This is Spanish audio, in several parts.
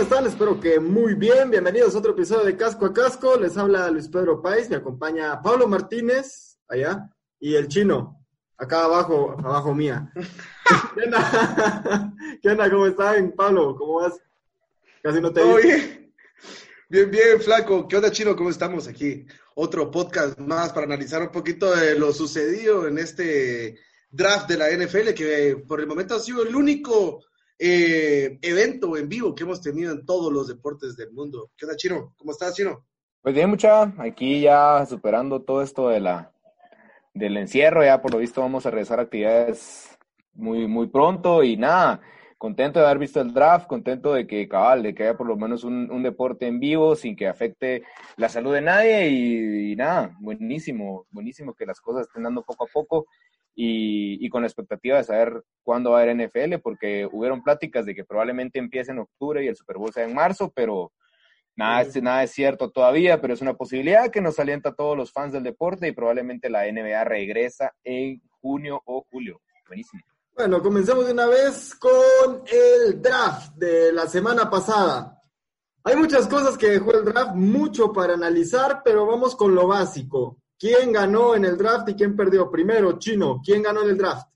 ¿Cómo están? Espero que muy bien. Bienvenidos a otro episodio de Casco a Casco. Les habla Luis Pedro País, me acompaña Pablo Martínez, allá, y el chino, acá abajo, abajo mía. ¿Qué onda? ¿Qué onda? ¿Cómo están? Pablo, ¿cómo vas? Casi no te Todo. Bien, bien, flaco. ¿Qué onda, chino? ¿Cómo estamos aquí? Otro podcast más para analizar un poquito de lo sucedido en este draft de la NFL, que por el momento ha sido el único eh, evento en vivo que hemos tenido en todos los deportes del mundo. ¿Qué onda, chino? ¿Cómo estás, chino? Pues bien, mucha, aquí ya superando todo esto de la del encierro, ya por lo visto vamos a regresar a actividades muy, muy pronto y nada, contento de haber visto el draft, contento de que cabal, de que haya por lo menos un, deporte en vivo sin que afecte la salud de nadie y nada, buenísimo, buenísimo que las cosas estén dando poco a poco y, y con la expectativa de saber cuándo va a haber NFL, porque hubieron pláticas de que probablemente empiece en octubre y el Super Bowl sea en marzo, pero Nada, es, nada es cierto todavía, pero es una posibilidad que nos alienta a todos los fans del deporte y probablemente la NBA regresa en junio o julio. Buenísimo. Bueno, comencemos de una vez con el draft de la semana pasada. Hay muchas cosas que dejó el draft, mucho para analizar, pero vamos con lo básico. ¿Quién ganó en el draft y quién perdió? Primero, Chino, ¿quién ganó en el draft?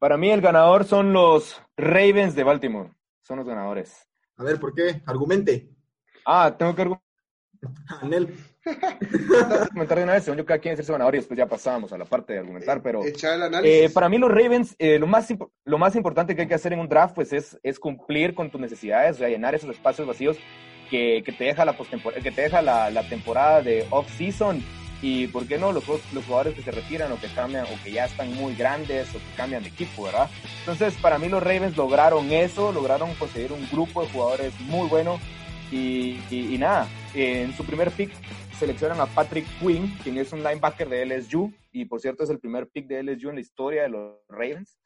Para mí el ganador son los Ravens de Baltimore. Son los ganadores. A ver, ¿por qué? Argumente. Ah, tengo que Anel. argumentar de una vez. Según yo, cada quien es el ganador y después ya pasamos a la parte de argumentar. Pero Echar el análisis. eh, para mí los Ravens, eh, lo, más, lo más importante que hay que hacer en un draft pues es, es cumplir con tus necesidades, o sea, llenar esos espacios vacíos que, que te deja la postemporada, que te deja la, la temporada de off-season y, ¿por qué no? Los, los jugadores que se retiran o que cambian o que ya están muy grandes o que cambian de equipo, ¿verdad? Entonces, para mí los Ravens lograron eso, lograron conseguir un grupo de jugadores muy bueno y, y- nada, en su primer pick seleccionan a Patrick Quinn, quien es un linebacker de LSU y por cierto es el primer pick de LSU en la historia de los Ravens.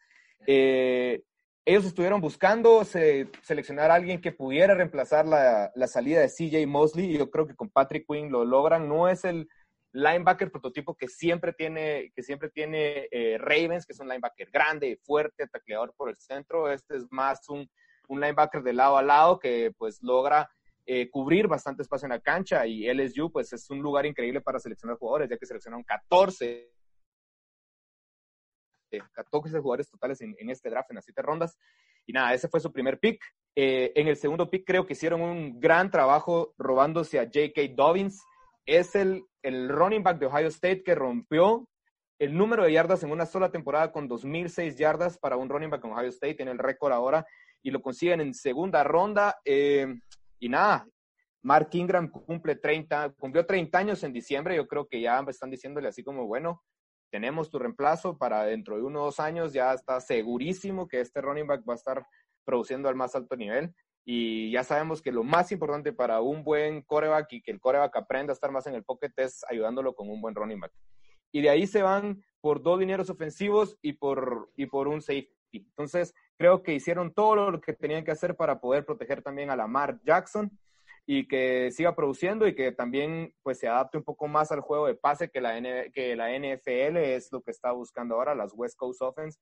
Eh, ellos estuvieron buscando se- seleccionar a alguien que pudiera reemplazar la, la salida de CJ Mosley y yo creo que con Patrick Quinn lo logran. No es el linebacker prototipo que siempre tiene, que siempre tiene eh, Ravens, que es un linebacker grande, fuerte, tacleador por el centro. Este es más un, linebacker de lado a lado que pues logra eh, cubrir bastante espacio en la cancha y LSU pues es un lugar increíble para seleccionar jugadores, ya que seleccionaron 14 eh, 14 jugadores totales en, este draft en las siete rondas. Y nada, ese fue su primer pick. Eh, en el segundo pick creo que hicieron un gran trabajo robándose a J.K. Dobbins. Es el, el running back de Ohio State que rompió el número de yardas en una sola temporada con 2.006 yardas para un running back en Ohio State. Tiene el récord ahora y lo consiguen en segunda ronda. Eh, y nada, Mark Ingram cumple 30, cumplió 30 años en diciembre. Yo creo que ya están diciéndole así como, bueno, tenemos tu reemplazo para dentro de unos dos años. Ya está segurísimo que este running back va a estar produciendo al más alto nivel. Y ya sabemos que lo más importante para un buen coreback y que el coreback aprenda a estar más en el pocket es ayudándolo con un buen running back. Y de ahí se van por dos dineros ofensivos y por, y por un safety. Entonces, creo que hicieron todo lo que tenían que hacer para poder proteger también a Lamar Jackson y que siga produciendo y que también pues se adapte un poco más al juego de pase que la, que la NFL es lo que está buscando ahora, las West Coast Offense,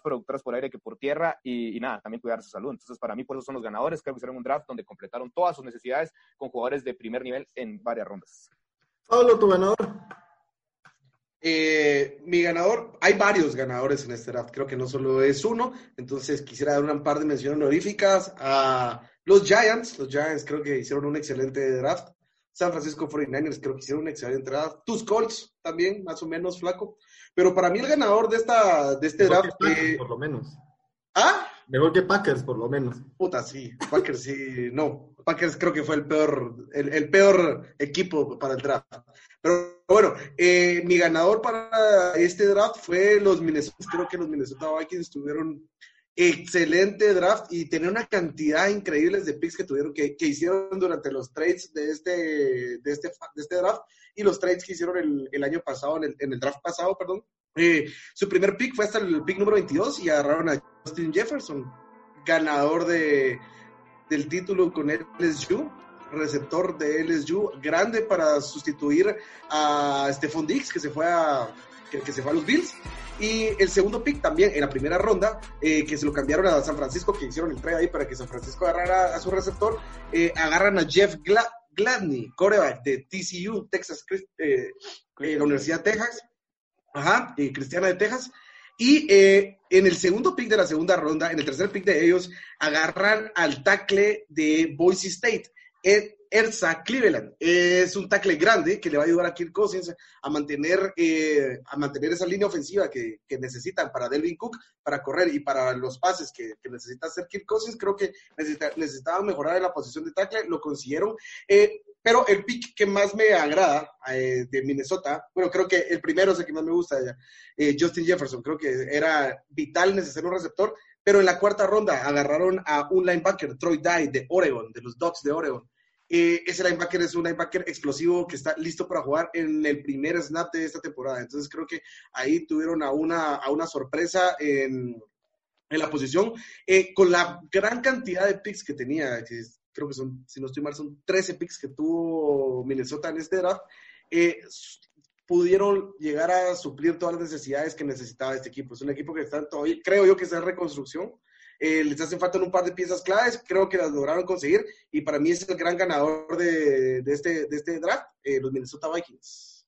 productoras por aire que por tierra y, y, nada, también cuidar su salud. Entonces, para mí, por eso son los ganadores. Creo que hicieron un draft donde completaron todas sus necesidades con jugadores de primer nivel en varias rondas. Pablo, tu ganador. Eh, mi ganador, hay varios ganadores en este draft, creo que no solo es uno, entonces quisiera dar un par de menciones honoríficas a los Giants, los Giants creo que hicieron un excelente draft, San Francisco 49ers creo que hicieron un excelente draft, tus Colts también, más o menos flaco, pero para mí el ganador de, esta, de este Mejor draft... que Packers, eh, por lo menos. ¿Ah? Mejor que Packers, por lo menos. Puta, sí. Packers sí, no. Packers creo que fue el peor, el, el peor equipo para el draft. Pero bueno, eh, mi ganador para este draft fue los Minnesota. Creo que los Minnesota Vikings tuvieron excelente draft y tenían una cantidad increíble de picks que tuvieron, que, que, hicieron durante los trades de este, de este, de este draft y los trades que hicieron el, el año pasado, en el, en el, draft pasado, perdón. Eh, su primer pick fue hasta el pick número 22 y agarraron a Justin Jefferson, ganador de, del título con LSU receptor de LSU, grande para sustituir a Stephon Diggs, que se fue a, que, que se fue a los Bills. Y el segundo pick también en la primera ronda, eh, que se lo cambiaron a San Francisco, que hicieron el trade ahí para que San Francisco agarrara a su receptor, eh, agarran a Jeff Gladney, coreback de TCU, Texas, eh, la Universidad de Texas, ajá, Cristiana de Texas. Y en el segundo pick de la segunda ronda, en el tercer pick de ellos, agarran al tackle de Boise State. Erza Cleveland. Es un tackle grande que le va a ayudar a Kirk Cousins a mantener, eh, a mantener esa línea ofensiva que, necesitan para Delvin Cook, para correr y para los pases que, necesita hacer Kirk Cousins. Creo que necesitaban mejorar en la posición de tackle, lo consiguieron. Eh, pero el pick que más me agrada eh, de Minnesota, bueno, creo que el primero es el que más me gusta, Justin Jefferson. Creo que era vital necesario un receptor, pero en la cuarta ronda agarraron a un linebacker, Troy Dye, de Oregon, de los Ducks de Oregon eh, ese linebacker es un linebacker explosivo que está listo para jugar en el primer snap de esta temporada. Entonces creo que ahí tuvieron a una, a una sorpresa en, en la posición, eh, con la gran cantidad de picks que tenía, que creo que son, si no estoy mal, son 13 picks que tuvo Minnesota en este draft, eh, pudieron llegar a suplir todas las necesidades que necesitaba este equipo. Es un equipo que está todavía, creo yo que está en reconstrucción, eh, les hacen falta un par de piezas claves, creo que las lograron conseguir y para mí es el gran ganador de, de este, de este draft, eh, los Minnesota Vikings.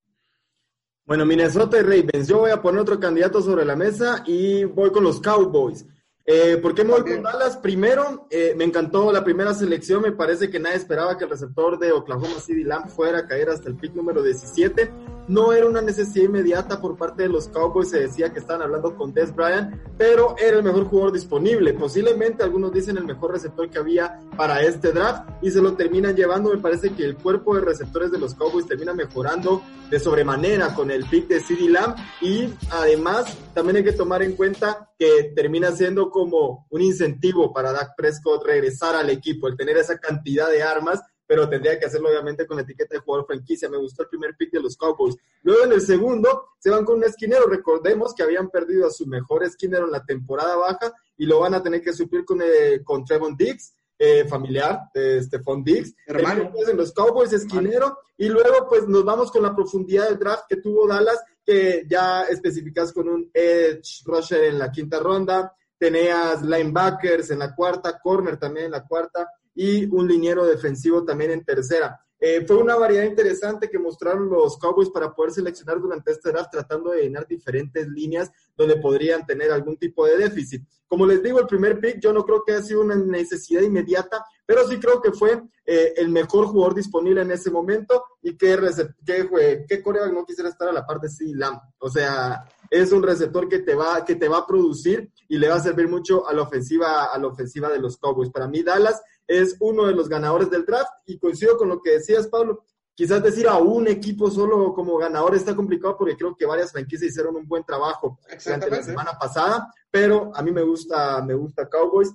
Bueno, Minnesota y Ravens. Yo voy a poner otro candidato sobre la mesa y voy con los Cowboys. Eh, ¿Por qué me voy con Dallas? Primero, eh, me encantó la primera selección. Me parece que nadie esperaba que el receptor de Oklahoma City Lamb fuera a caer hasta el pick número 17 no era una necesidad inmediata por parte de los Cowboys, se decía que estaban hablando con Des Bryant, pero era el mejor jugador disponible, posiblemente algunos dicen el mejor receptor que había para este draft y se lo terminan llevando, me parece que el cuerpo de receptores de los Cowboys termina mejorando de sobremanera con el pick de CD Lamb y además también hay que tomar en cuenta que termina siendo como un incentivo para Dak Prescott regresar al equipo, el tener esa cantidad de armas pero tendría que hacerlo obviamente con la etiqueta de jugador franquicia. Me gustó el primer pick de los Cowboys. Luego en el segundo se van con un esquinero. Recordemos que habían perdido a su mejor esquinero en la temporada baja y lo van a tener que suplir con, eh, con Trevon Diggs. Eh, familiar de Stephon Diggs, hermano en los Cowboys esquinero y luego pues nos vamos con la profundidad del draft que tuvo Dallas que ya especificas con un edge rusher en la quinta ronda, tenías linebackers en la cuarta, corner también en la cuarta, y un liniero defensivo también en tercera. Eh, fue una variedad interesante que mostraron los Cowboys para poder seleccionar durante este draft, tratando de llenar diferentes líneas donde podrían tener algún tipo de déficit. Como les digo, el primer pick yo no creo que haya sido una necesidad inmediata, pero sí creo que fue eh, el mejor jugador disponible en ese momento y que, que, que Corea no quisiera estar a la parte de C. Lamb. O sea, es un receptor que te va que te va a producir y le va a servir mucho a la ofensiva a la ofensiva de los Cowboys. Para mí Dallas es uno de los ganadores del draft y coincido con lo que decías, Pablo. Quizás decir a un equipo solo como ganador está complicado porque creo que varias franquicias hicieron un buen trabajo durante la semana pasada, pero a mí me gusta, me gusta Cowboys.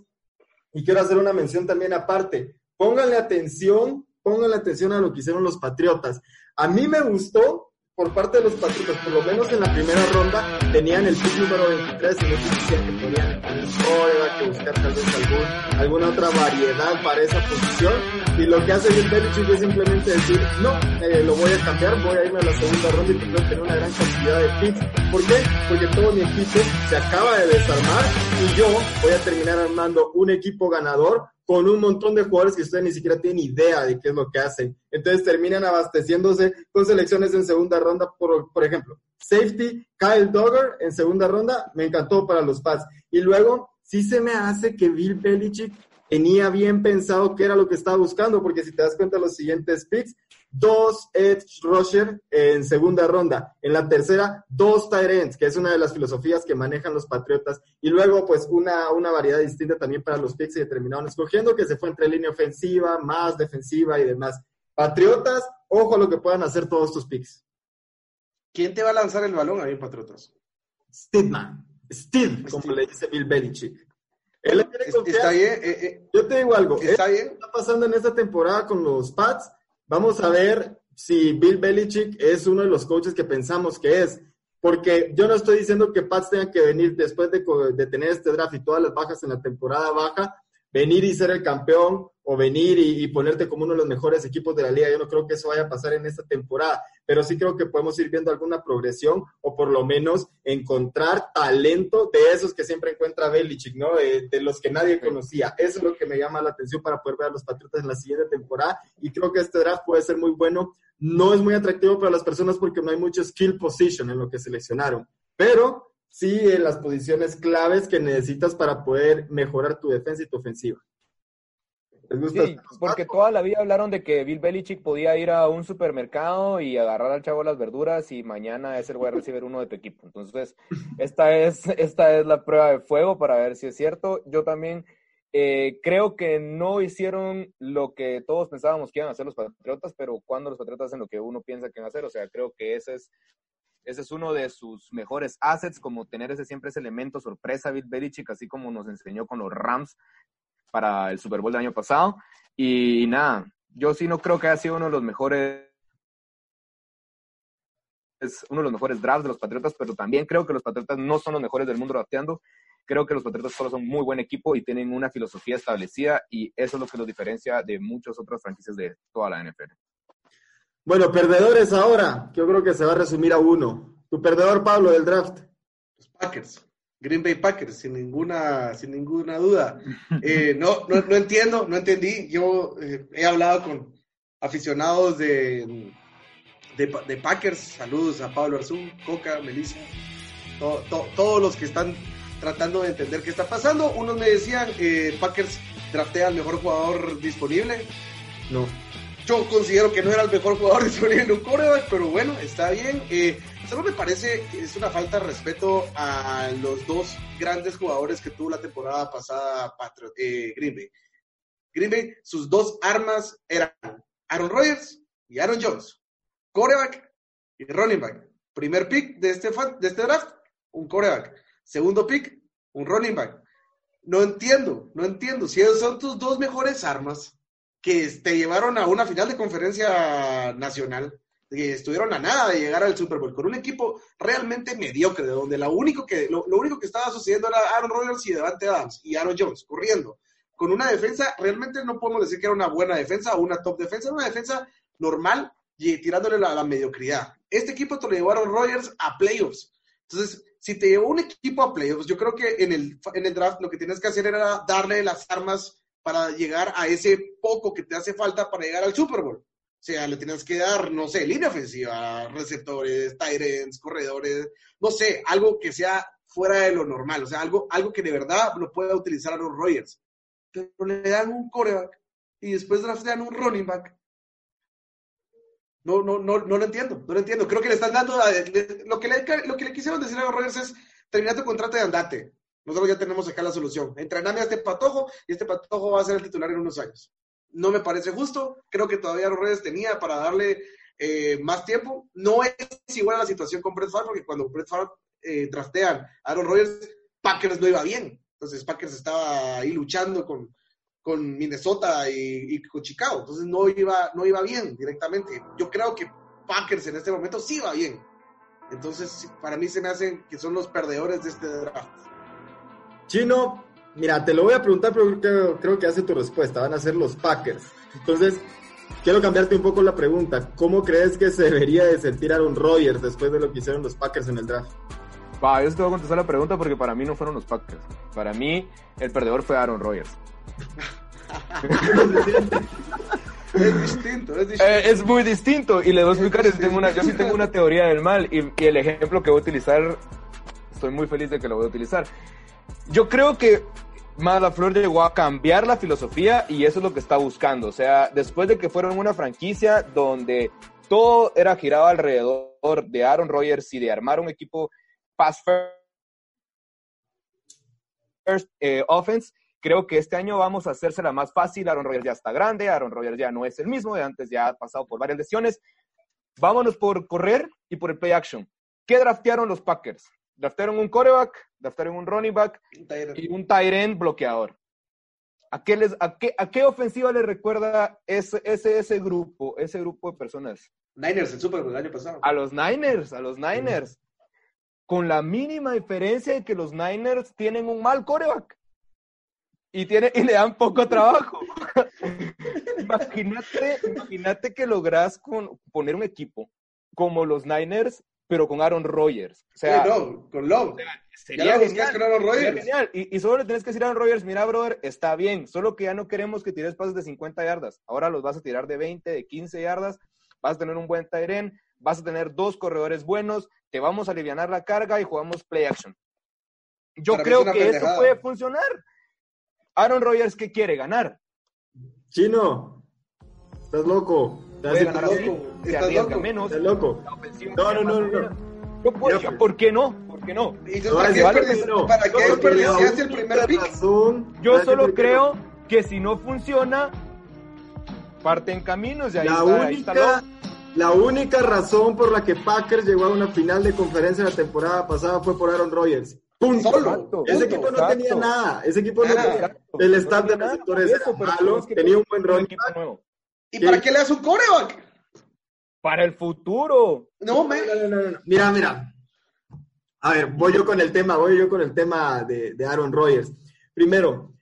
Y quiero hacer una mención también aparte. Pónganle atención, pónganle atención a lo que hicieron los Patriotas. A mí me gustó por parte de los Patriotas, por lo menos en la primera ronda, tenían el pick número 23 y no decían que podían tener que buscar tal vez algún, alguna otra variedad para esa posición. Y lo que hace Bill Belichick es simplemente decir, no, eh, lo voy a cambiar, voy a irme a la segunda ronda y que tener una gran cantidad de picks. ¿Por qué? Porque todo mi equipo se acaba de desarmar y yo voy a terminar armando un equipo ganador con un montón de jugadores que ustedes ni siquiera tienen idea de qué es lo que hacen. Entonces terminan abasteciéndose con selecciones en segunda ronda, por, por ejemplo, safety, Kyle Dogger en segunda ronda, me encantó para los Pats. Y luego, sí se me hace que Bill Belichick tenía bien pensado qué era lo que estaba buscando, porque si te das cuenta los siguientes picks, dos edge rusher en segunda ronda. En la tercera, dos tight ends, que es una de las filosofías que manejan los Patriotas. Y luego, pues, una, una variedad distinta también para los picks que terminaron escogiendo, que se fue entre línea ofensiva, más defensiva y demás. Patriotas, ojo a lo que puedan hacer todos tus picks. ¿Quién te va a lanzar el balón ahí, Patriotas? Stidman. Steve, como le dice Bill Belichick. Él le. Está bien, eh, eh, Yo te digo algo. está bien. está pasando en esta temporada con los Pats. Vamos a ver si Bill Belichick es uno de los coaches que pensamos que es. Porque yo no estoy diciendo que Pats tenga que venir después de, de tener este draft y todas las bajas en la temporada baja, venir y ser el campeón o venir y, y ponerte como uno de los mejores equipos de la liga. Yo no creo que eso vaya a pasar en esta temporada, pero sí creo que podemos ir viendo alguna progresión o por lo menos encontrar talento de esos que siempre encuentra Belichick, ¿no? De, de los que nadie conocía. Eso es lo que me llama la atención para poder ver a los Patriotas en la siguiente temporada y creo que este draft puede ser muy bueno. No es muy atractivo para las personas porque no hay mucho skill position en lo que seleccionaron, pero sí en las posiciones claves que necesitas para poder mejorar tu defensa y tu ofensiva. Sí, porque toda la vida hablaron de que Bill Belichick podía ir a un supermercado y agarrar al chavo las verduras y mañana es el wide receiver uno de tu equipo. Entonces, esta es, esta es la prueba de fuego para ver si es cierto. Yo también eh, creo que no hicieron lo que todos pensábamos que iban a hacer los Patriotas, pero cuando los Patriotas hacen lo que uno piensa que van a hacer, o sea, creo que ese es ese es uno de sus mejores assets, como tener ese siempre ese elemento sorpresa, Bill Belichick, así como nos enseñó con los Rams para el Super Bowl del año pasado. Y nada, yo sí no creo que haya sido uno de los mejores es uno de los mejores drafts de los Patriotas, pero también creo que los Patriotas no son los mejores del mundo drafteando. Creo que los Patriotas solo son muy buen equipo y tienen una filosofía establecida y eso es lo que los diferencia de muchas otras franquicias de toda la NFL. Bueno, perdedores ahora. Yo creo que se va a resumir a uno. Tu perdedor, Pablo, del draft. Los Packers. Green Bay Packers, sin ninguna, sin ninguna duda. Eh, no, no, no entiendo, no entendí. Yo eh, he hablado con aficionados de, de, de Packers. Saludos a Pablo Arzú, Coca, Melissa, to- to- todos los que están tratando de entender qué está pasando. Unos me decían, eh, Packers draftea al mejor jugador disponible. No. Yo considero que no era el mejor jugador disponible en un quarterback, pero bueno, está bien. Eh, solo me parece que es una falta de respeto a los dos grandes jugadores que tuvo la temporada pasada Patriot, eh, Green Bay. Green Bay, sus dos armas eran Aaron Rodgers y Aaron Jones. Quarterback y running back. Primer pick de este, de este draft, un quarterback. Segundo pick, un running back. No entiendo, no entiendo. Si esos son tus dos mejores armas, que te llevaron a una final de conferencia nacional, estuvieron a nada de llegar al Super Bowl, con un equipo realmente mediocre, de donde lo único que, lo, lo único que estaba sucediendo era Aaron Rodgers y Devante Adams y Aaron Jones corriendo, con una defensa, realmente no podemos decir que era una buena defensa o una top defensa, era una defensa normal y tirándole la, la mediocridad. Este equipo te lo llevó Aaron Rodgers a playoffs. Entonces, si te llevó un equipo a playoffs, yo creo que en el, en el draft lo que tienes que hacer era darle las armas para llegar a ese poco que te hace falta para llegar al Super Bowl. O sea, le tienes que dar, no sé, línea ofensiva, receptores, ends, corredores, no sé, algo que sea fuera de lo normal, o sea, algo, algo que de verdad lo pueda utilizar a los Rogers. Pero le dan un coreback y después draftean un running back. No, no, no, no lo entiendo, no lo entiendo. Creo que le están dando, lo, que le, lo que le quisieron decir a los Rogers es, termina tu contrato de andate. Nosotros ya tenemos acá la solución. Entrename a este patojo y este patojo va a ser el titular en unos años. No me parece justo. Creo que todavía los Reyes tenía para darle eh, más tiempo. No es igual la situación con Brett Favre, porque cuando Brett Favre eh, draftean a Aaron Rodgers, Packers no iba bien. Entonces Packers estaba ahí luchando con, con Minnesota y, con Chicago. Entonces no iba, no iba bien directamente. Yo creo que Packers en este momento sí va bien. Entonces, para mí se me hacen que son los perdedores de este draft. Chino, mira, te lo voy a preguntar, pero creo, creo que hace tu respuesta. Van a ser los Packers. Entonces, quiero cambiarte un poco la pregunta. ¿Cómo crees que se debería de sentir Aaron Rodgers después de lo que hicieron los Packers en el draft? Va, yo te voy a contestar la pregunta porque para mí no fueron los Packers. Para mí, el perdedor fue Aaron Rodgers. Es distinto, es distinto. Eh, es muy distinto y le voy a explicar. yo tengo una- yo sí tengo una teoría del mal y, y el ejemplo que voy a utilizar, estoy muy feliz de que lo voy a utilizar. Yo creo que Flor llegó a cambiar la filosofía y eso es lo que está buscando. O sea, después de que fueron una franquicia donde todo era girado alrededor de Aaron Rodgers y de armar un equipo pass first eh, offense, creo que este año vamos a hacérsela más fácil. Aaron Rodgers ya está grande, Aaron Rodgers ya no es el mismo, de antes ya ha pasado por varias lesiones. Vámonos por correr y por el play action. ¿Qué draftearon los Packers? Draftearon un coreback, draftearon un running back y un tight end bloqueador. ¿A qué, les, a, qué, ¿A qué ofensiva le recuerda ese, ese, ese grupo, ese grupo de personas? Niners, el Super Bowl el año pasado. A los Niners, a los Niners. Con la mínima diferencia de que los Niners tienen un mal coreback. Y, tiene, y le dan poco trabajo. imagínate, imagínate que logras con, poner un equipo como los Niners, pero con Aaron Rodgers. O sea, no, con Love. sería, genial, con Aaron Rodgers. genial. Y, y, solo le tienes que decir a Aaron Rodgers, mira, brother, está bien, solo que ya no queremos que tires pases de 50 yardas. Ahora los vas a tirar de 20, de 15 yardas, vas a tener un buen tight vas a tener dos corredores buenos, te vamos a aliviar la carga y jugamos play action. Yo creo que eso puede funcionar. Aaron Rodgers, ¿qué quiere? Ganar. Chino, estás loco. Loco. Estás loco. Menos. Loco. No, no, no, no. Yo puedo, yo, ¿Por qué no? ¿Por qué no? ¿Para qué, vale, ¿para qué desperdiciaste el primer pick? Yo solo creo que si no funciona, parten caminos y ahí, la está, única, ahí está La única razón por la que Packers llegó a una final de conferencia la temporada pasada fue por Aaron Rodgers. Punto. Solo. Ese equipo no tenía nada. Ese equipo no tenía. El staff de receptores era malo. Tenía un buen running ¿Y para qué le das un coreback? Para el futuro. No, me... no, no, no, Mira, mira. A ver, voy yo con el tema, voy yo con el tema de, de Aaron Rodgers. Primero,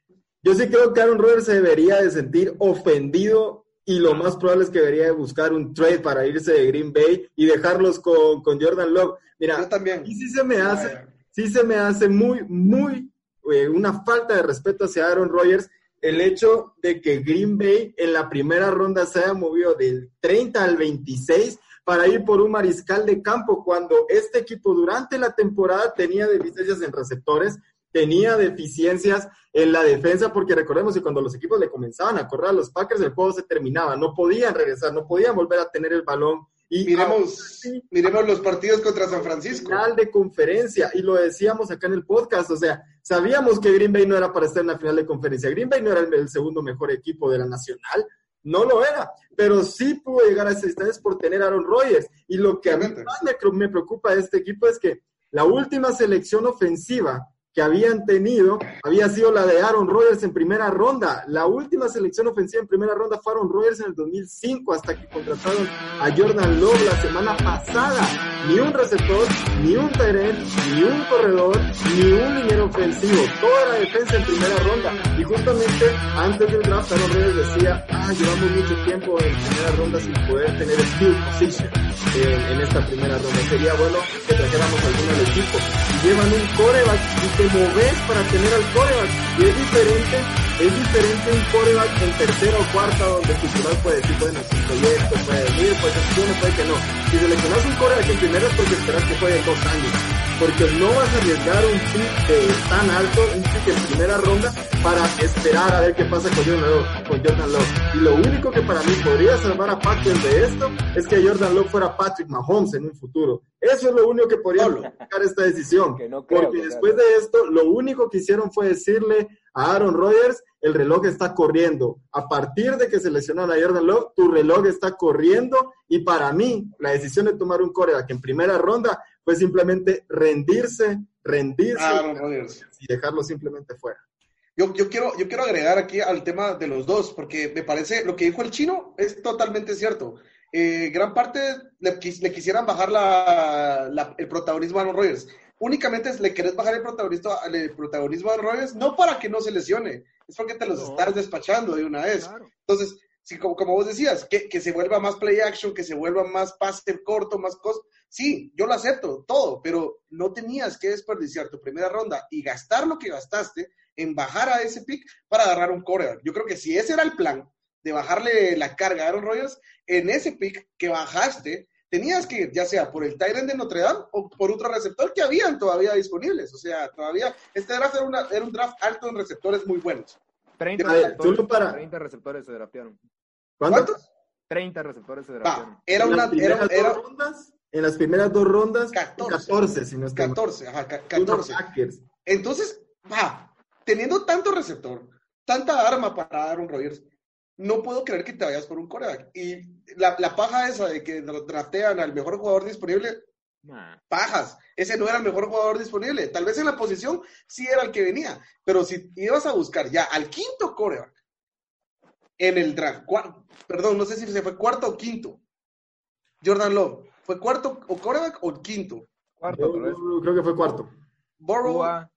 yo sí creo que Aaron Rodgers se debería de sentir ofendido y lo más probable es que debería de buscar un trade para irse de Green Bay y dejarlos con, con Jordan Love. Mira, yo también. Y sí se me hace, sí se me hace muy, muy eh, una falta de respeto hacia Aaron Rodgers el hecho de que Green Bay en la primera ronda se haya movido del 30 al 26 para ir por un mariscal de campo cuando este equipo durante la temporada tenía deficiencias en receptores, tenía deficiencias en la defensa, porque recordemos que cuando los equipos le comenzaban a correr a los Packers, el juego se terminaba, no podían regresar, no podían volver a tener el balón. Y miremos, miremos los partidos contra San Francisco. Final de conferencia, y lo decíamos acá en el podcast, o sea, sabíamos que Green Bay no era para estar en la final de conferencia. Green Bay no era el, el segundo mejor equipo de la nacional, no lo era, pero sí pudo llegar a esas instancias por tener a Aaron Rodgers. Y lo que a mí más me preocupa de este equipo es que la última selección ofensiva que habían tenido había sido la de Aaron Rodgers en primera ronda. La última selección ofensiva en primera ronda fue Aaron Rodgers en el 2005 hasta que contrataron a Jordan Love la semana pasada. Ni un receptor, ni un terreno, ni un corredor, ni un liniero ofensivo. Toda la defensa en primera ronda. Y justamente antes del draft Aaron Rodgers decía, ah, llevamos mucho tiempo en primera ronda sin poder tener skill position en, en esta primera ronda. Sería bueno que trajéramos alguno al equipo. Llevan un coreback y te moves para tener al coreback. Y es diferente, es diferente un coreback en tercera o cuarta donde titular puede decir, bueno, si proyecto puede venir, puede ser puede que no. Si seleccionas un coreback en primera es porque esperas que juegue dos años. Porque no vas a arriesgar un pick tan alto, un pick en primera ronda, para esperar a ver qué pasa con Jordan Love. Con Jordan Love. Y lo único que para mí podría salvar a Packers de esto es que Jordan Love fuera Patrick Mahomes en un futuro. Eso es lo único que podría sacar esta decisión. No porque después de esto, lo único que hicieron fue decirle a Aaron Rodgers, el reloj está corriendo. A partir de que seleccionaron a Jordan Love, tu reloj está corriendo. Y para mí, la decisión de tomar un coreback en primera ronda fue simplemente rendirse, rendirse y dejarlo simplemente fuera. Yo, yo, quiero, yo quiero agregar aquí al tema de los dos, porque me parece lo que dijo el chino es totalmente cierto. Eh, gran parte le, le quisieran bajar la, la, el protagonismo a Aaron Rodgers. Únicamente le querés bajar el protagonismo, el protagonismo a Aaron Rodgers, no para que no se lesione, es porque te los no. estás despachando de una vez. Claro. Entonces, si, como, como, vos decías, que, que, se vuelva más play action, que se vuelva más pase corto, más cosas. Sí, yo lo acepto, todo, pero no tenías que desperdiciar tu primera ronda y gastar lo que gastaste en bajar a ese pick para agarrar un coreback. Yo creo que si ese era el plan, de bajarle la carga a Aaron Rodgers, en ese pick que bajaste, tenías que ir ya sea por el Tyrant de Notre Dame o por otro receptor que habían todavía disponibles. O sea, todavía este draft era, una, era un draft alto en receptores muy buenos. 30 receptores, para... 30 receptores se draftearon. ¿Cuántos? 30 receptores se draftearon. Va, era una, era, era, rondas, en las primeras dos rondas, 14, 14 si no es 14, ajá, 14. Entonces, va, teniendo tanto receptor, tanta arma para Aaron Rodgers, no puedo creer que te vayas por un coreback. Y la, la paja esa de que draftean al mejor jugador disponible, pajas. Ese no era el mejor jugador disponible. Tal vez en la posición sí era el que venía. Pero si ibas a buscar ya al quinto coreback en el draft, perdón, no sé si se fue cuarto o quinto. Jordan Love, ¿fue cuarto o coreback o quinto? Cuarto, creo que fue cuarto. Burrow,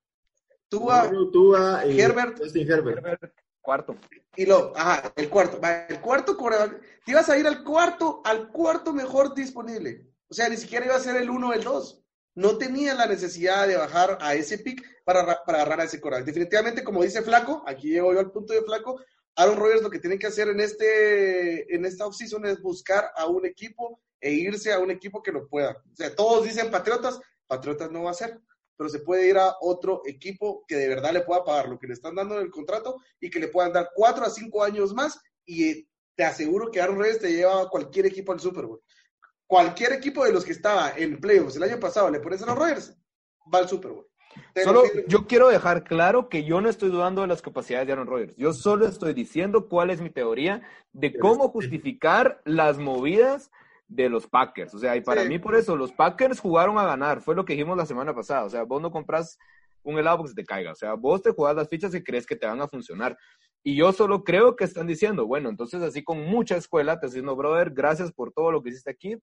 Tua, Tua, Herbert, Herbert, cuarto. Y lo, ajá, el cuarto. El cuarto coreback. Te ibas a ir al cuarto, al cuarto mejor disponible. O sea, ni siquiera iba a ser el uno o el dos. No tenía la necesidad de bajar a ese pick para, para agarrar a ese coreback. Definitivamente, como dice Flaco, aquí llego yo al punto de Flaco, Aaron Rodgers lo que tiene que hacer en, este, en esta offseason es buscar a un equipo e irse a un equipo que lo pueda. O sea, todos dicen Patriotas, Patriotas no va a ser, pero se puede ir a otro equipo que de verdad le pueda pagar lo que le están dando en el contrato y que le puedan dar cuatro a cinco años más y te aseguro que Aaron Rodgers te lleva a cualquier equipo al Super Bowl. Cualquier equipo de los que estaba en playoffs el año pasado le pones a Aaron Rodgers, va al Super Bowl. Solo yo quiero dejar claro que yo no estoy dudando de las capacidades de Aaron Rodgers. Yo solo estoy diciendo cuál es mi teoría de cómo justificar las movidas de los Packers. O sea, y para mí por eso, los Packers jugaron a ganar. Fue lo que dijimos la semana pasada. O sea, vos no compras un helado porque se te caiga. O sea, vos te jugás las fichas y crees que te van a funcionar. Y yo solo creo que están diciendo, bueno, entonces así con mucha escuela, te diciendo, brother, gracias por todo lo que hiciste aquí,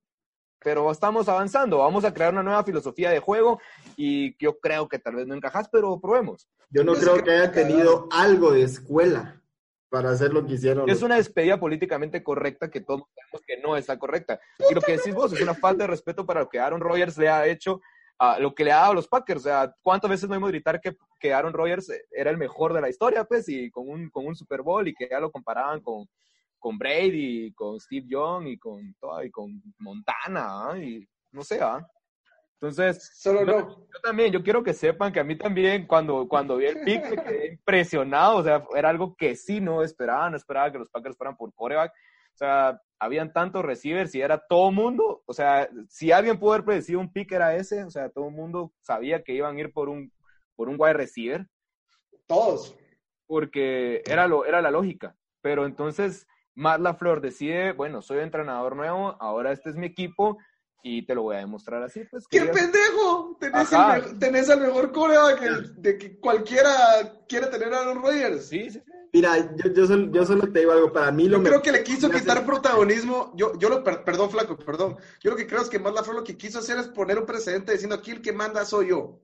pero estamos avanzando, vamos a crear una nueva filosofía de juego y yo creo que tal vez no encajas, pero probemos. Yo no creo que haya tenido algo de escuela para hacer lo que hicieron. Es una despedida políticamente correcta que todos sabemos que no está correcta. Y lo que decís vos es una falta de respeto para lo que Aaron Rodgers le ha hecho, a lo que le ha dado a los Packers. O sea, ¿cuántas veces no hemos gritar que, que Aaron Rodgers era el mejor de la historia, pues, y con un, con un Super Bowl y que ya lo comparaban con, con Brady, con Steve Young y con, y con Montana, ¿ah? y no sé, ¿ah? Entonces, Solo yo, no. yo, también, yo quiero que sepan que a mí también, cuando, cuando vi el pick, me quedé impresionado, o sea, era algo que sí no esperaba, no esperaba que los Packers fueran por coreback, o sea, habían tantos receivers y era todo mundo, o sea, si alguien pudo haber predecido un pick era ese, o sea, todo el mundo sabía que iban a ir por un, por un wide receiver. Todos. Porque era, lo, era la lógica, pero entonces Matt LaFleur decide, bueno, soy entrenador nuevo, ahora este es mi equipo y te lo voy a demostrar así. Pues, ¡Qué pendejo! Tenés, el, tenés el, mejor coreback que, de que cualquiera quiere tener a los Rodgers. Sí, sí, sí. Mira, yo, yo, solo, yo, solo, te digo algo, para mí lo Yo creo que le quiso quitar hace... protagonismo, yo, yo lo, perdón Flaco, perdón, yo lo que creo es que Matt LaFleur lo que quiso hacer es poner un precedente diciendo aquí el que manda soy yo.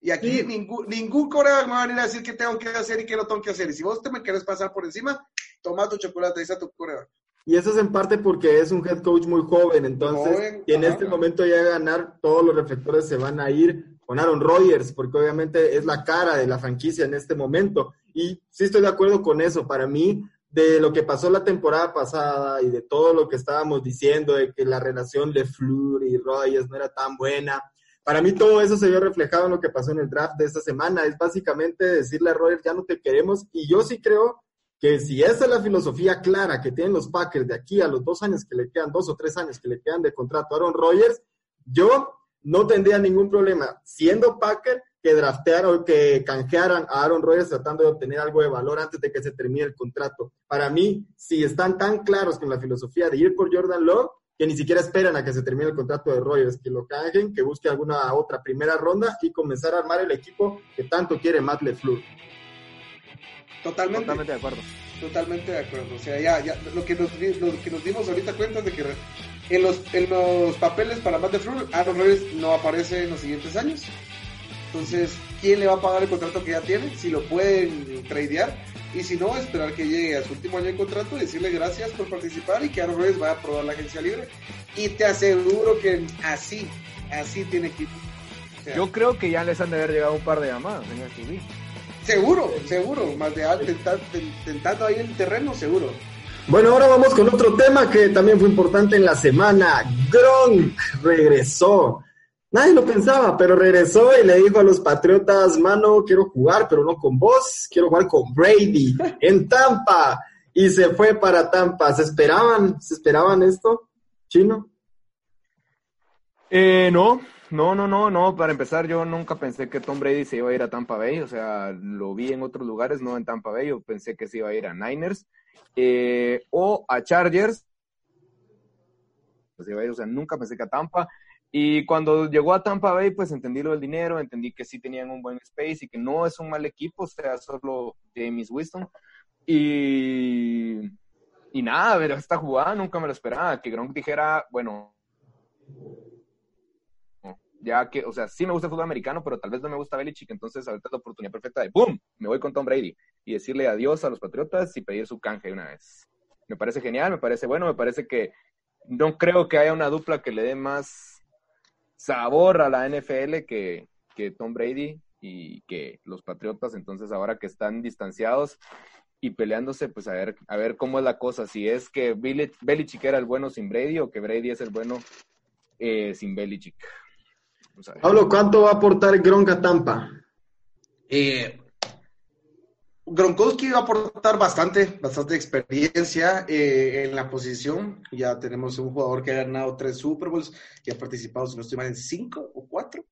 Y aquí sí. ningún, ningún coreback me va a venir a decir qué tengo que hacer y qué no tengo que hacer. Y si vos te me querés pasar por encima, toma tu chocolate, a tu coreback. Y eso es en parte porque es un head coach muy joven, entonces, joven, y en ajá, este ajá. momento ya ganar, todos los reflectores se van a ir con Aaron Rodgers, porque obviamente es la cara de la franquicia en este momento. Y sí estoy de acuerdo con eso. Para mí, de lo que pasó la temporada pasada y de todo lo que estábamos diciendo, de que la relación de Fleur y Rodgers no era tan buena, para mí todo eso se vio reflejado en lo que pasó en el draft de esta semana. Es básicamente decirle a Rodgers, ya no te queremos. Y yo sí creo que si esa es la filosofía clara que tienen los Packers de aquí a los dos años que le quedan, dos o tres años que le quedan de contrato a Aaron Rodgers, yo no tendría ningún problema, siendo Packer, que draftearan o que canjearan a Aaron Rodgers tratando de obtener algo de valor antes de que se termine el contrato. Para mí, si están tan claros con la filosofía de ir por Jordan Love, que ni siquiera esperan a que se termine el contrato de Rodgers, que lo canjen, que busque alguna otra primera ronda y comenzar a armar el equipo que tanto quiere Matt LeFleur. Totalmente. Totalmente de acuerdo. Totalmente de acuerdo. O sea, ya, ya lo, que nos, lo que nos dimos ahorita cuenta es de que en los, en los papeles para Matt LeFleur, Aaron Rodgers no aparece en los siguientes años. Entonces, ¿quién le va a pagar el contrato que ya tiene? Si lo pueden tradear. Y si no, esperar que llegue a su último año de contrato y decirle gracias por participar y que Aaron Rodgers vaya a probar la agencia libre. Y te aseguro que así, así tiene que ir. O sea, Yo creo que ya les han de haber llegado un par de llamadas en el TV. Seguro, seguro. Más de tentando, tentando ahí el terreno, seguro. Bueno, ahora vamos con otro tema que también fue importante en la semana. Gronk regresó. Nadie lo pensaba, pero regresó y le dijo a los Patriotas, mano, quiero jugar, pero no con vos, quiero jugar con Brady en Tampa. Y se fue para Tampa. ¿Se esperaban, se esperaban esto, Chino? Eh, no, no, no, no, no. Para empezar, yo nunca pensé que Tom Brady se iba a ir a Tampa Bay. O sea, lo vi en otros lugares, no en Tampa Bay. Yo pensé que se iba a ir a Niners. eh, o a Chargers. O sea, nunca pensé que a Tampa. Y cuando llegó a Tampa Bay, pues entendí lo del dinero, entendí que sí tenían un buen space y que no es un mal equipo, sea, solo James Winston. Y, y nada, ver esta jugada nunca me lo esperaba, que Gronk dijera, bueno, ya que, o sea, sí me gusta el fútbol americano, pero tal vez no me gusta Belichick, entonces ahorita es la oportunidad perfecta de ¡boom! Me voy con Tom Brady y decirle adiós a los Patriotas y pedir su canje una vez. Me parece genial, me parece bueno, me parece que no creo que haya una dupla que le dé más sabor a la NFL que, que Tom Brady y que los Patriotas, entonces ahora que están distanciados y peleándose, pues a ver, a ver cómo es la cosa, si es que Belichick era el bueno sin Brady o que Brady es el bueno eh, sin Belichick. Pablo, ¿cuánto va a aportar Gronk a Tampa? Eh, Gronkowski va a aportar bastante, bastante experiencia eh, en la posición. Ya tenemos un jugador que ha ganado tres Super Bowls y ha participado, si no estoy mal, en cinco o cuatro.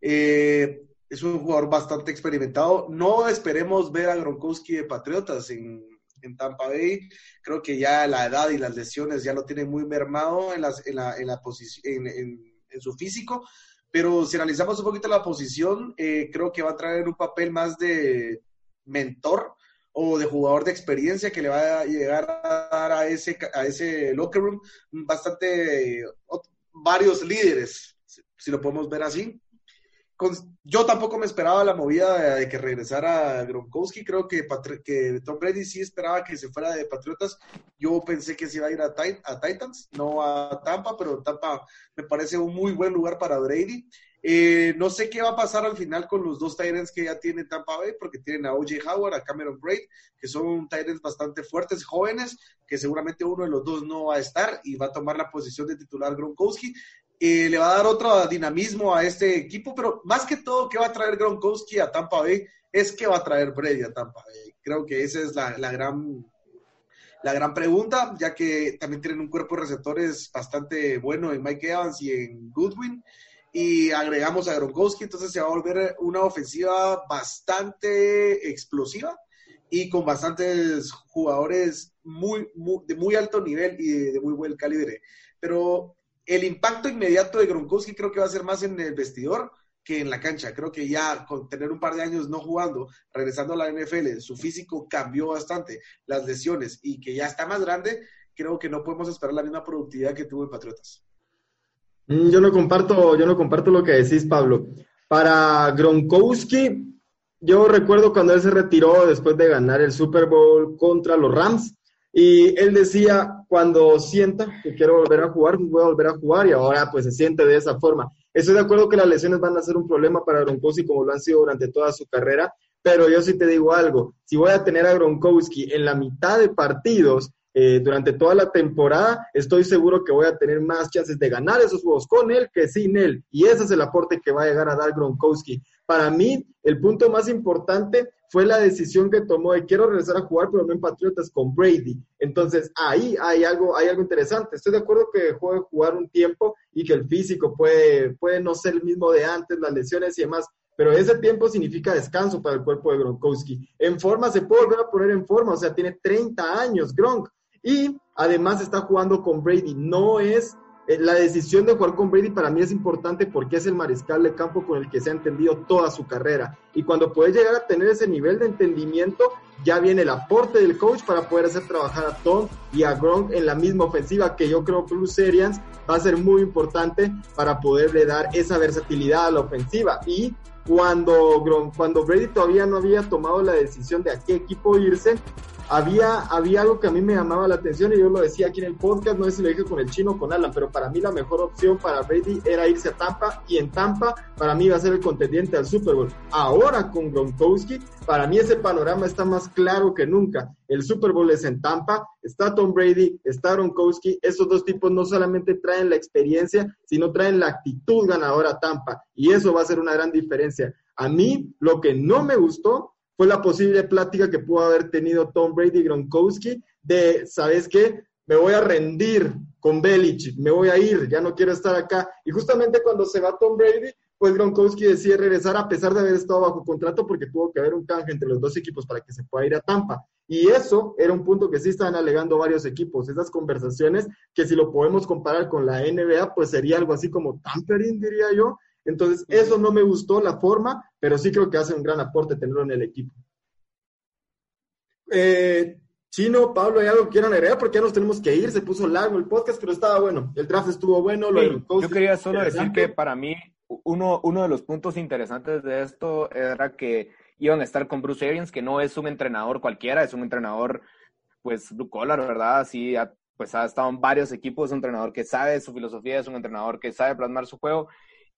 Eh, es un jugador bastante experimentado. No esperemos ver a Gronkowski de Patriotas en, Tampa Bay. Creo que ya la edad y las lesiones ya lo tienen muy mermado en, las, en, la, en, la posición, en su físico. Pero si analizamos un poquito la posición, eh, creo que va a traer un papel más de mentor o de jugador de experiencia que le va a llegar a dar a ese, a ese locker room bastante, varios líderes, si lo podemos ver así yo tampoco me esperaba la movida de, que regresara Gronkowski. Creo que, que, Tom Brady sí esperaba que se fuera de Patriotas. Yo pensé que se iba a ir a, a Titans, no a Tampa, pero Tampa me parece un muy buen lugar para Brady. Eh, no sé qué va a pasar al final con los dos Titans que ya tiene Tampa Bay, porque tienen a OJ Howard, a Cameron Braid, que son Titans bastante fuertes, jóvenes, que seguramente uno de los dos no va a estar y va a tomar la posición de titular Gronkowski. Eh, le va a dar otro dinamismo a este equipo, pero más que todo, ¿qué va a traer Gronkowski a Tampa Bay? Es que va a traer Brady a Tampa Bay. Creo que esa es la, gran, la gran pregunta, ya que también tienen un cuerpo de receptores bastante bueno en Mike Evans y en Goodwin. Y agregamos a Gronkowski, entonces se va a volver una ofensiva bastante explosiva y con bastantes jugadores muy, muy, de muy alto nivel y de muy buen calibre. Pero el impacto inmediato de Gronkowski creo que va a ser más en el vestidor que en la cancha. Creo que ya con tener un par de años no jugando, regresando a la NFL, su físico cambió bastante, las lesiones y que ya está más grande, creo que no podemos esperar la misma productividad que tuvo en Patriotas. Mm, yo no comparto, yo no comparto lo que decís, Pablo. Para Gronkowski, yo recuerdo cuando él se retiró después de ganar el Super Bowl contra los Rams, y él decía, cuando sienta que quiero volver a jugar, voy a volver a jugar y ahora pues se siente de esa forma. Estoy de acuerdo que las lesiones van a ser un problema para Gronkowski como lo han sido durante toda su carrera, pero yo sí te digo algo, si voy a tener a Gronkowski en la mitad de partidos eh, durante toda la temporada, estoy seguro que voy a tener más chances de ganar esos juegos con él que sin él. Y ese es el aporte que va a llegar a dar Gronkowski. Para mí, el punto más importante fue la decisión que tomó de quiero regresar a jugar, pero no en Patriotas, con Brady. Entonces, ahí hay algo, hay algo interesante. Estoy de acuerdo que dejó de jugar un tiempo y que el físico puede, puede no ser el mismo de antes, las lesiones y demás, pero ese tiempo significa descanso para el cuerpo de Gronkowski. En forma se puede volver a poner en forma, o sea, tiene 30 años Gronk y además está jugando con Brady. No es eh, la decisión de jugar con Brady para mí es importante porque es el mariscal de campo con el que se ha entendido toda su carrera. Y cuando puedes llegar a tener ese nivel de entendimiento, ya viene el aporte del coach para poder hacer trabajar a Tom y a Gronk en la misma ofensiva que yo creo que Blue Serians va a ser muy importante para poderle dar esa versatilidad a la ofensiva. Y cuando, cuando Brady todavía no había tomado la decisión de a qué equipo irse, había, había algo que a mí me llamaba la atención y yo lo decía aquí en el podcast, no sé si lo dije con el chino o con Alan, pero para mí la mejor opción para Brady era irse a Tampa y en Tampa para mí va a ser el contendiente al Super Bowl. Ahora con Gronkowski, para mí ese panorama está más claro que nunca. El Super Bowl es en Tampa, está Tom Brady, está Gronkowski, esos dos tipos no solamente traen la experiencia, sino traen la actitud ganadora a Tampa y eso va a ser una gran diferencia. A mí lo que no me gustó fue la posible plática que pudo haber tenido Tom Brady y Gronkowski de, ¿sabes qué? Me voy a rendir con Belichick, me voy a ir, ya no quiero estar acá. Y justamente cuando se va Tom Brady, pues Gronkowski decide regresar a pesar de haber estado bajo contrato porque tuvo que haber un canje entre los dos equipos para que se pueda ir a Tampa. Y eso era un punto que sí estaban alegando varios equipos, esas conversaciones que si lo podemos comparar con la NBA, pues sería algo así como tampering, diría yo. Entonces, eso no me gustó la forma, pero sí creo que hace un gran aporte tenerlo en el equipo. Eh, Chino, Pablo, ¿hay algo que quieran agregar? Porque ya nos tenemos que ir, se puso largo el podcast, pero estaba bueno. El draft estuvo bueno. Lo sí, yo quería solo decir que para mí uno, uno de los puntos interesantes de esto era que iban a estar con Bruce Arians, que no es un entrenador cualquiera, es un entrenador, pues, blue collar, ¿verdad? Así, pues ha estado en varios equipos, es un entrenador que sabe su filosofía, es un entrenador que sabe plasmar su juego.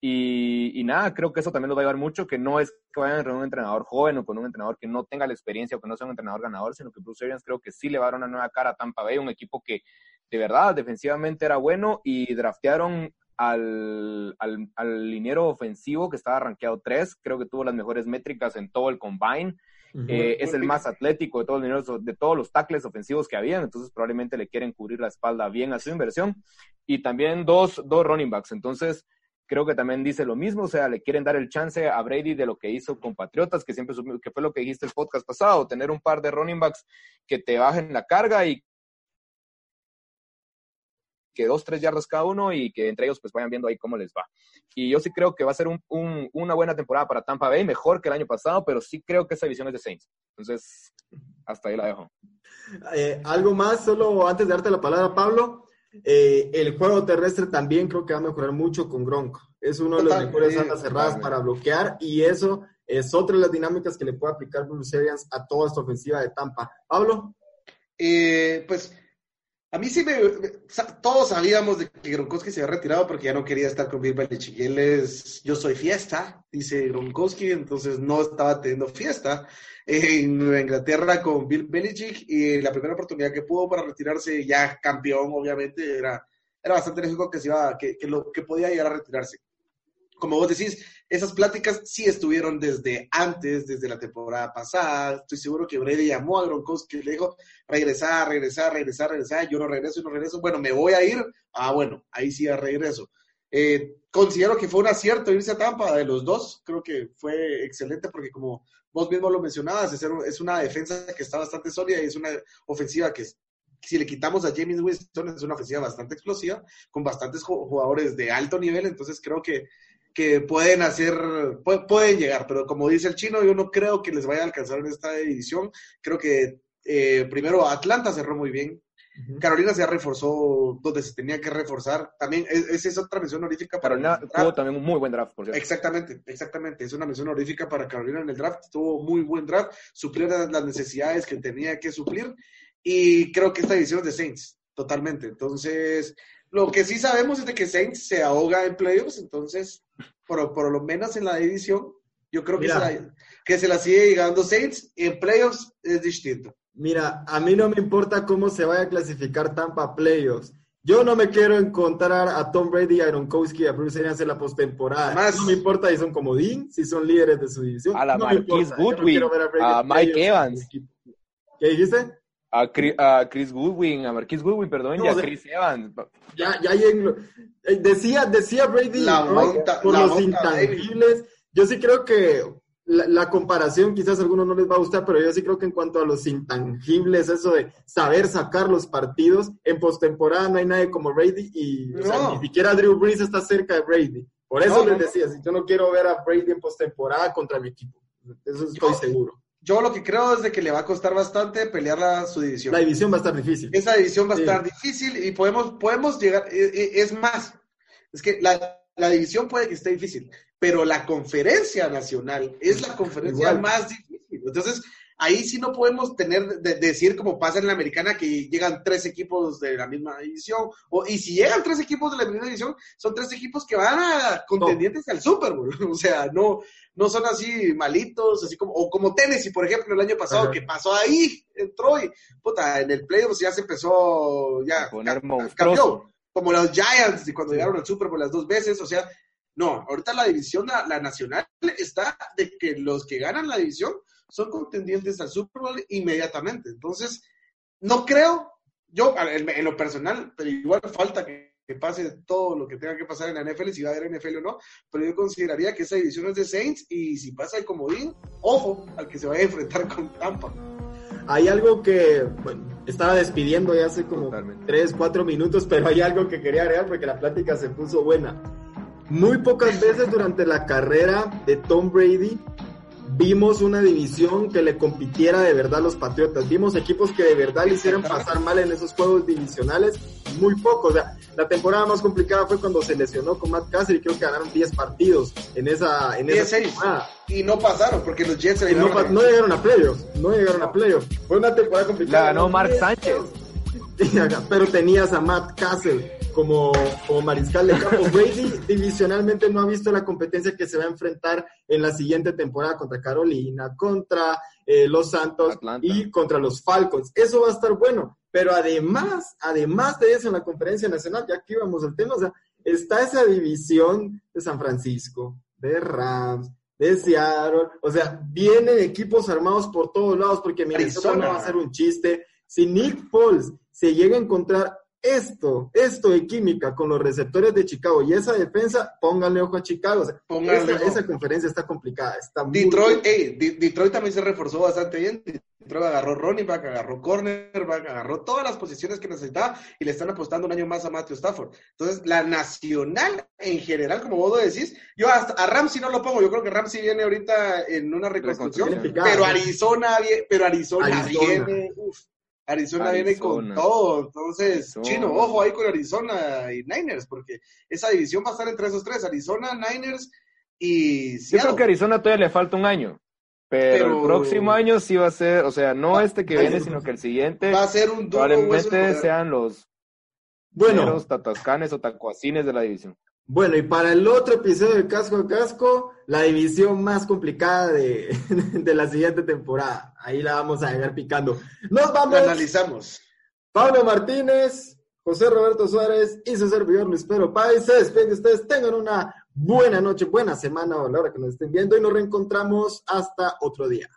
Y, y, nada, creo que eso también lo va a llevar mucho, que no es que vayan con un entrenador joven o con un entrenador que no tenga la experiencia o que no sea un entrenador ganador, sino que Bruce Arians creo que sí le va a dar una nueva cara a Tampa Bay, un equipo que de verdad defensivamente era bueno y draftearon al, al, al liniero ofensivo que estaba rankeado 3, creo que tuvo las mejores métricas en todo el combine. Uh -huh. eh, es el más atlético de todos, los linieros, de todos los tackles ofensivos que habían, entonces probablemente le quieren cubrir la espalda bien a su inversión. Y también dos, dos running backs, entonces creo que también dice lo mismo, o sea, le quieren dar el chance a Brady de lo que hizo con Patriotas, que siempre que fue lo que dijiste el podcast pasado, tener un par de running backs que te bajen la carga y que dos, tres yardas cada uno y que entre ellos pues vayan viendo ahí cómo les va. Y yo sí creo que va a ser un, un, una buena temporada para Tampa Bay, mejor que el año pasado, pero sí creo que esa división es de Saints. Entonces, hasta ahí la dejo. Eh, Algo más, solo antes de darte la palabra, Pablo. Eh, el juego terrestre también creo que va a mejorar mucho con Gronk. Es uno de los Total, mejores alas cerradas para bloquear y eso es otra de las dinámicas que le puede aplicar Bruce Arians a toda esta ofensiva de Tampa. Pablo. Eh, pues a mí sí me, todos sabíamos de que Gronkowski se había retirado porque ya no quería estar con Bill Belichick. Él es, yo soy fiesta, dice Gronkowski, entonces no estaba teniendo fiesta en Nueva Inglaterra con Bill Belichick y la primera oportunidad que pudo para retirarse, ya campeón, obviamente, era, era bastante lógico que, se iba, que, que, lo, que podía llegar a retirarse. Como vos decís, esas pláticas sí estuvieron desde antes, desde la temporada pasada. Estoy seguro que Brady llamó a Gronkowski y le dijo, regresar, regresar, regresar, regresar. Yo no regreso, yo no regreso. Bueno, me voy a ir. Ah, bueno, ahí sí ya regreso. Eh, considero que fue un acierto irse a Tampa de los dos. Creo que fue excelente porque como vos mismo lo mencionabas, es una defensa que está bastante sólida y es una ofensiva que si le quitamos a James Winston es una ofensiva bastante explosiva, con bastantes jugadores de alto nivel, entonces creo que que pueden hacer, pueden llegar, pero como dice el chino, yo no creo que les vaya a alcanzar en esta edición. Creo que eh, primero Atlanta cerró muy bien. Uh -huh. Carolina se reforzó donde se tenía que reforzar. También esa es otra mención honorífica para Carolina tuvo también un muy buen draft, por cierto. Exactamente, exactamente. Es una mención honorífica para Carolina en el draft. Tuvo muy buen draft, suplió las necesidades que tenía que suplir. Y creo que esta edición es de Saints, totalmente. Entonces, lo que sí sabemos es de que Saints se ahoga en playoffs, entonces, por, por lo menos en la división, yo creo que se, la, que se, la, sigue llegando Saints. En playoffs es distinto. Mira, a mí no me importa cómo se vaya a clasificar Tampa playoffs. Yo no me quiero encontrar a Tom Brady, a Gronkowski, a Bruce Arians en la postemporada. Más, no me importa si son comodín, si son líderes de su división. A la no Marquise Goodwin, no a, a Mike Evans. ¿Qué dijiste? A, a Chris Goodwin, a Marquis Goodwin, perdón, no, y a Chris Evans. Ya, ya eh, decía, decía Brady la monta, por la los intangibles. Yo sí creo que la, la, comparación quizás a algunos no les va a gustar, pero yo sí creo que en cuanto a los intangibles, eso de saber sacar los partidos, en postemporada no hay nadie como Brady y no. o sea, ni siquiera Drew Brees está cerca de Brady. Por eso les decía, si yo no quiero ver a Brady en postemporada contra mi equipo. Eso estoy yo, seguro yo lo que creo es de que le va a costar bastante pelear la, su división. La división va a estar difícil. Esa división va a sí. estar difícil y podemos, podemos llegar, es más, es que la, la, división puede que esté difícil, pero la conferencia nacional es la conferencia Igual. más difícil. Entonces, ahí sí no podemos tener, de, decir como pasa en la americana, que llegan tres equipos de la misma división, o, y si llegan tres equipos de la misma división, son tres equipos que van a contendientes no. al Super Bowl. O sea, no, no son así malitos, así como, o como Tennessee, por ejemplo, el año pasado, Ajá. que pasó ahí, entró y, puta, en el playoffs ya se empezó, ya, cambió, como los Giants, y cuando llegaron al Super Bowl las dos veces, o sea, no, ahorita la división, la, la nacional, está de que los que ganan la división son contendientes al Super Bowl inmediatamente. Entonces, no creo, yo en, lo personal, pero igual falta que que pase todo lo que tenga que pasar en la NFL, si va a haber NFL o no, pero yo consideraría que esa división es de Saints y si pasa el comodín, ojo al que se vaya a enfrentar con Tampa. Hay algo que, bueno, estaba despidiendo ya hace como Totalmente. 3, 4 minutos, pero hay algo que quería agregar porque la plática se puso buena. Muy pocas veces durante la carrera de Tom Brady vimos una división que le compitiera de verdad a los Patriotas. Vimos equipos que de verdad le hicieran pasar mal en esos juegos divisionales, muy pocos. O sea, la temporada más complicada fue cuando se lesionó con Matt Cassidy, creo que ganaron 10 partidos en esa, en esa 10-6. temporada. Y no pasaron porque los Jets no, no llegaron a playoffs, no llegaron a playoffs. Fue una temporada La complicada. ganó Mark Sánchez. Pero tenías a Matt Castle como, como mariscal de campo. Brady divisionalmente no ha visto la competencia que se va a enfrentar en la siguiente temporada contra Carolina, contra eh, los Santos Atlanta. y contra los Falcons. Eso va a estar bueno. Pero además, además de eso en la conferencia nacional, ya que íbamos al tema, o sea, está esa división de San Francisco, de Rams, de Seattle, o sea, vienen equipos armados por todos lados porque Minnesota no va a ser un chiste. Si Nick Foles se llega a encontrar esto, esto de química con los receptores de Chicago y esa defensa, pónganle ojo a Chicago. O sea, Pónganle esa, ojo. esa conferencia está complicada. Está muy Detroit, ey, Di- Detroit también se reforzó bastante bien. Detroit agarró running back, agarró cornerback, agarró todas las posiciones que necesitaba y le están apostando un año más a Matthew Stafford. Entonces, la nacional en general, como vos lo decís, yo hasta a Ramsey no lo pongo. Yo creo que Ramsey viene ahorita en una reconstrucción, pero Arizona, pero Arizona, Arizona. viene, uf, Arizona, viene con todo. Entonces, Arizona. chino, ojo ahí con Arizona y Niners, porque esa división va a estar entre esos tres, Arizona, Niners y Yo creo que a Arizona todavía le falta un año. Pero, Pero- el próximo año sí va a ser, o sea, no Va- este que viene, sino que el siguiente va a ser un duro probablemente sean los Bueno, tatascanes o tacuacines de la división. Bueno, y para el otro episodio de Casco a Casco, la división más complicada de, de la siguiente temporada. Ahí la vamos a dejar picando. Nos vamos. analizamos. Pablo Martínez, José Roberto Suárez y su servidor Luis Pedro Páez. Se despiden de ustedes. Tengan una buena noche, buena semana o a la hora que nos estén viendo y nos reencontramos hasta otro día.